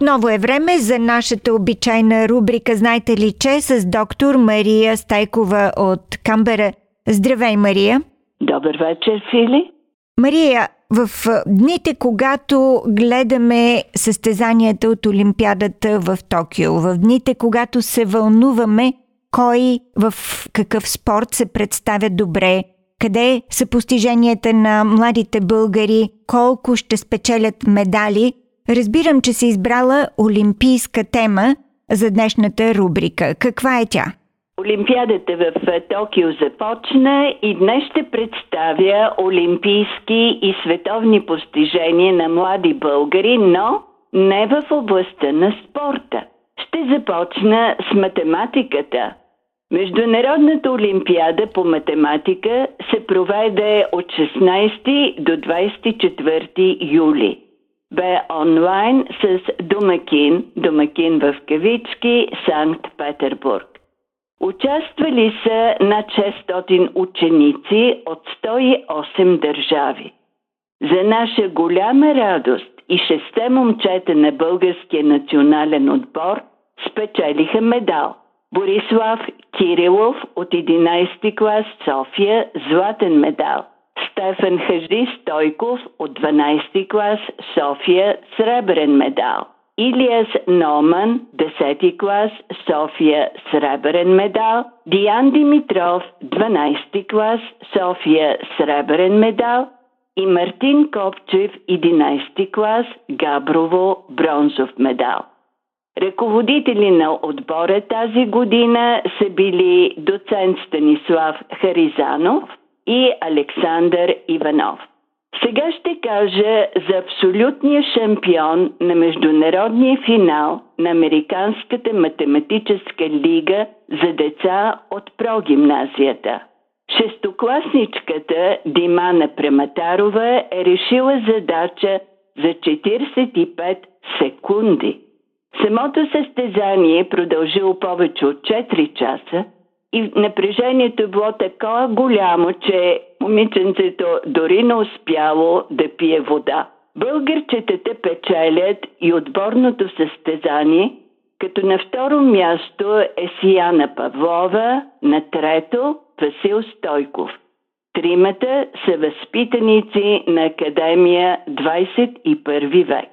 отново е време за нашата обичайна рубрика Знаете ли, че с доктор Мария Стайкова от Камбера. Здравей, Мария! Добър вечер, Фили! Мария, в дните, когато гледаме състезанията от Олимпиадата в Токио, в дните, когато се вълнуваме кой в какъв спорт се представя добре, къде са постиженията на младите българи, колко ще спечелят медали – Разбирам, че си избрала олимпийска тема за днешната рубрика. Каква е тя? Олимпиадата в Токио започна и днес ще представя олимпийски и световни постижения на млади българи, но не в областта на спорта. Ще започна с математиката. Международната олимпиада по математика се проведе от 16 до 24 юли бе онлайн с домакин, домакин в кавички, Санкт Петербург. Участвали са над 600 ученици от 108 държави. За наша голяма радост и шесте момчета на българския национален отбор спечелиха медал. Борислав Кирилов от 11 клас София златен медал – Стефан Хажди Стойков от 12 клас София сребрен медал. Илиас Номан, 10 клас, София, сребрен медал. Диан Димитров, 12 клас, София, сребрен медал. И Мартин Копчев, 11 клас, Габрово, бронзов медал. Ръководители на отбора тази година са били доцент Станислав Харизанов, и Александър Иванов. Сега ще кажа за абсолютния шампион на международния финал на Американската математическа лига за деца от прогимназията. Шестокласничката Димана Прематарова е решила задача за 45 секунди. Самото състезание е продължило повече от 4 часа – и напрежението е било така голямо, че момиченцето дори не успяло да пие вода. Българчетата печелят и отборното състезание, като на второ място е Сияна Павлова, на трето Васил Стойков. Тримата са възпитаници на Академия 21 век.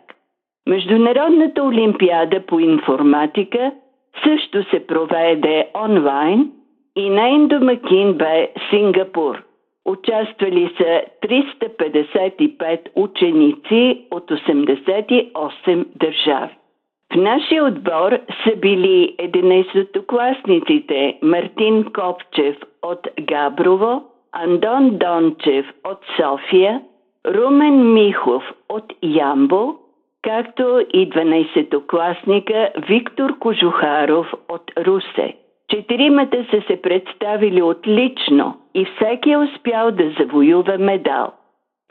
Международната олимпиада по информатика също се проведе онлайн – и нейн домакин бе Сингапур. Участвали са 355 ученици от 88 държави. В нашия отбор са били 11-класниците Мартин Копчев от Габрово, Андон Дончев от София, Румен Михов от Ямбо, както и 12-класника Виктор Кожухаров от Русе. Четиримата са се представили отлично и всеки е успял да завоюва медал.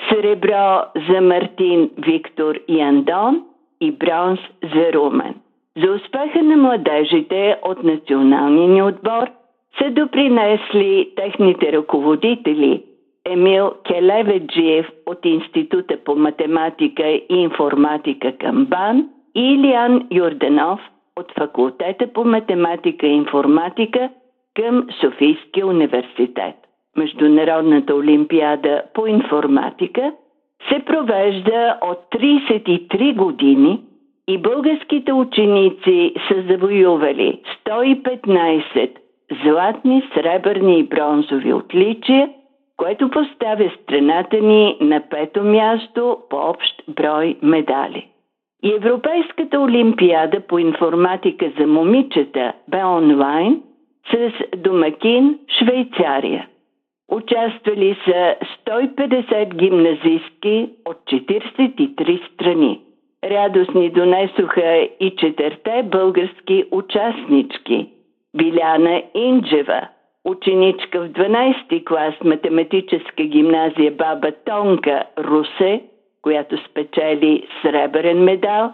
Сребро за Мартин, Виктор и Андон и бронз за Румен. За успеха на младежите от националния ни отбор са допринесли техните ръководители Емил Келеведжиев от Института по математика и информатика към БАН и Илиан Юрданов – от факултета по математика и информатика към Софийския университет. Международната олимпиада по информатика се провежда от 33 години и българските ученици са завоювали 115 златни, сребърни и бронзови отличия, което поставя страната ни на пето място по общ брой медали. И Европейската олимпиада по информатика за момичета бе онлайн с домакин Швейцария. Участвали са 150 гимназистки от 43 страни. Радост ни донесоха и четирте български участнички. Биляна Инджева, ученичка в 12 клас математическа гимназия Баба Тонка, Русе, която спечели сребърен медал,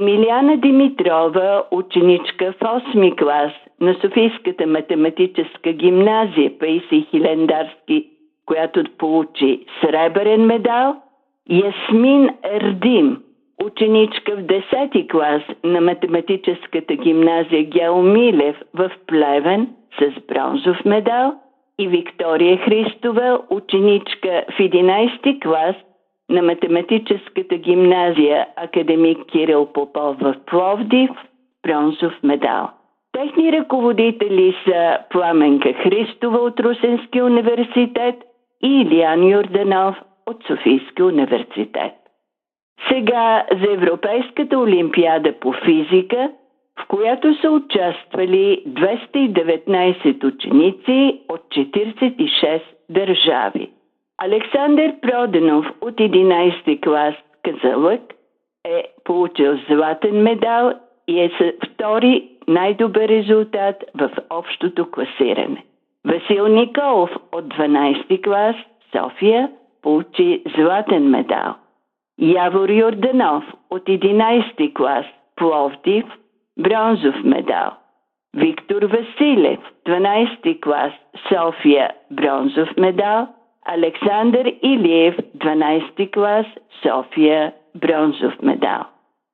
Емилиана Димитрова, ученичка в 8 клас на Софийската математическа гимназия Паиси Хилендарски, която получи сребърен медал, Ясмин Ердим, ученичка в 10 клас на математическата гимназия Геомилев в Плевен с бронзов медал и Виктория Христова, ученичка в 11 клас на математическата гимназия Академик Кирил Попов в Пловдив, бронзов медал. Техни ръководители са Пламенка Христова от Русенски университет и Илиан Юрданов от Софийски университет. Сега за Европейската олимпиада по физика, в която са участвали 219 ученици от 46 държави. Александър Проденов от 11 клас Казалък е получил златен медал и е втори най-добър резултат в общото класиране. Васил Николов от 12 клас София получи златен медал. Явор Йорданов от 11 клас Пловдив бронзов медал. Виктор Василев 12 клас София бронзов медал. Александър Илиев 12 клас София бронзов медал.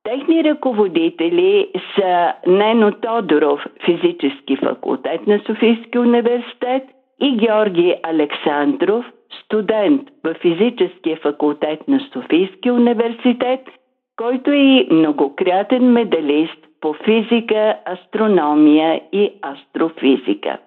Техни ръководители са Нено Тодоров, физически факултет на Софийски университет и Георги Александров, студент в физическия факултет на Софийски университет, който е и многократен медалист по физика, астрономия и астрофизика.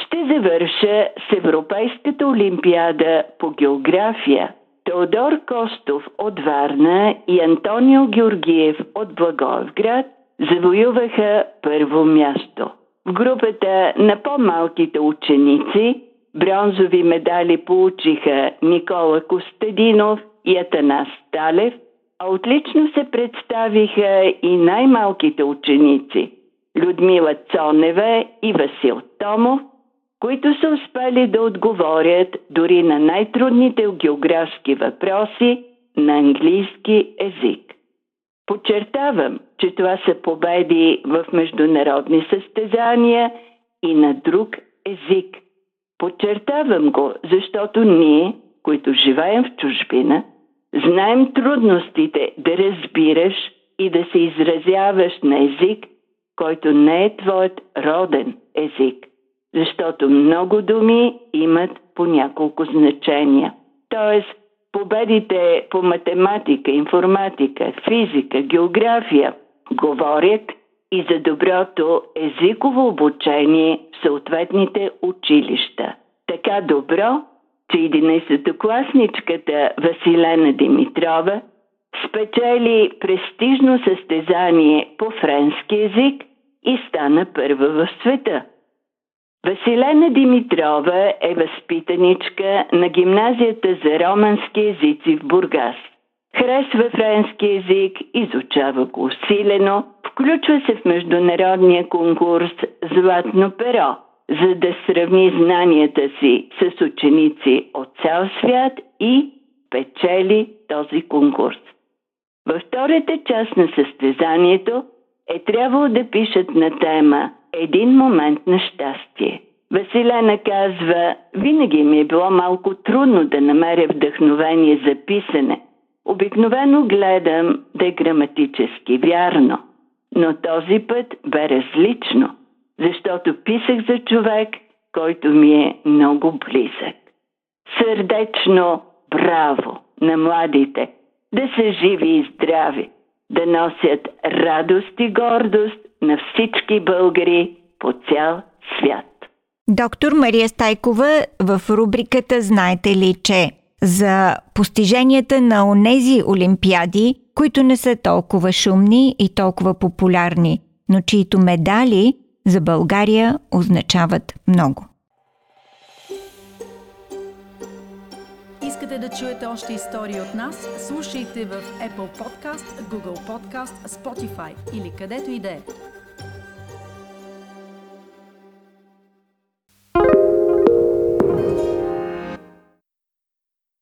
Ще завърша с Европейската олимпиада по география – Теодор Костов от Варна и Антонио Георгиев от Благоевград завоюваха първо място. В групата на по-малките ученици бронзови медали получиха Никола Костадинов и Атанас Сталев, а отлично се представиха и най-малките ученици Людмила Цонева и Васил Томов – които са успели да отговорят дори на най-трудните географски въпроси на английски език. Подчертавам, че това са победи в международни състезания и на друг език. Подчертавам го, защото ние, които живеем в чужбина, знаем трудностите да разбираш и да се изразяваш на език, който не е твоят роден език защото много думи имат по няколко значения. Тоест, победите по математика, информатика, физика, география говорят и за доброто езиково обучение в съответните училища. Така добро, че 11-класничката Василена Димитрова спечели престижно състезание по френски език и стана първа в света – Василена Димитрова е възпитаничка на гимназията за романски езици в Бургас. Харесва френски език, изучава го усилено, включва се в международния конкурс Златно перо, за да сравни знанията си с ученици от цял свят и печели този конкурс. Във втората част на състезанието е трябвало да пишат на тема един момент на щастие. Василена казва, винаги ми е било малко трудно да намеря вдъхновение за писане. Обикновено гледам да е граматически вярно, но този път бе различно, защото писах за човек, който ми е много близък. Сърдечно браво на младите, да са живи и здрави, да носят радост и гордост на всички българи по цял свят. Доктор Мария Стайкова в рубриката Знаете ли, че за постиженията на онези олимпиади, които не са толкова шумни и толкова популярни, но чието медали за България означават много. Искате да чуете още истории от нас? Слушайте в Apple Podcast, Google Podcast, Spotify или където и да е.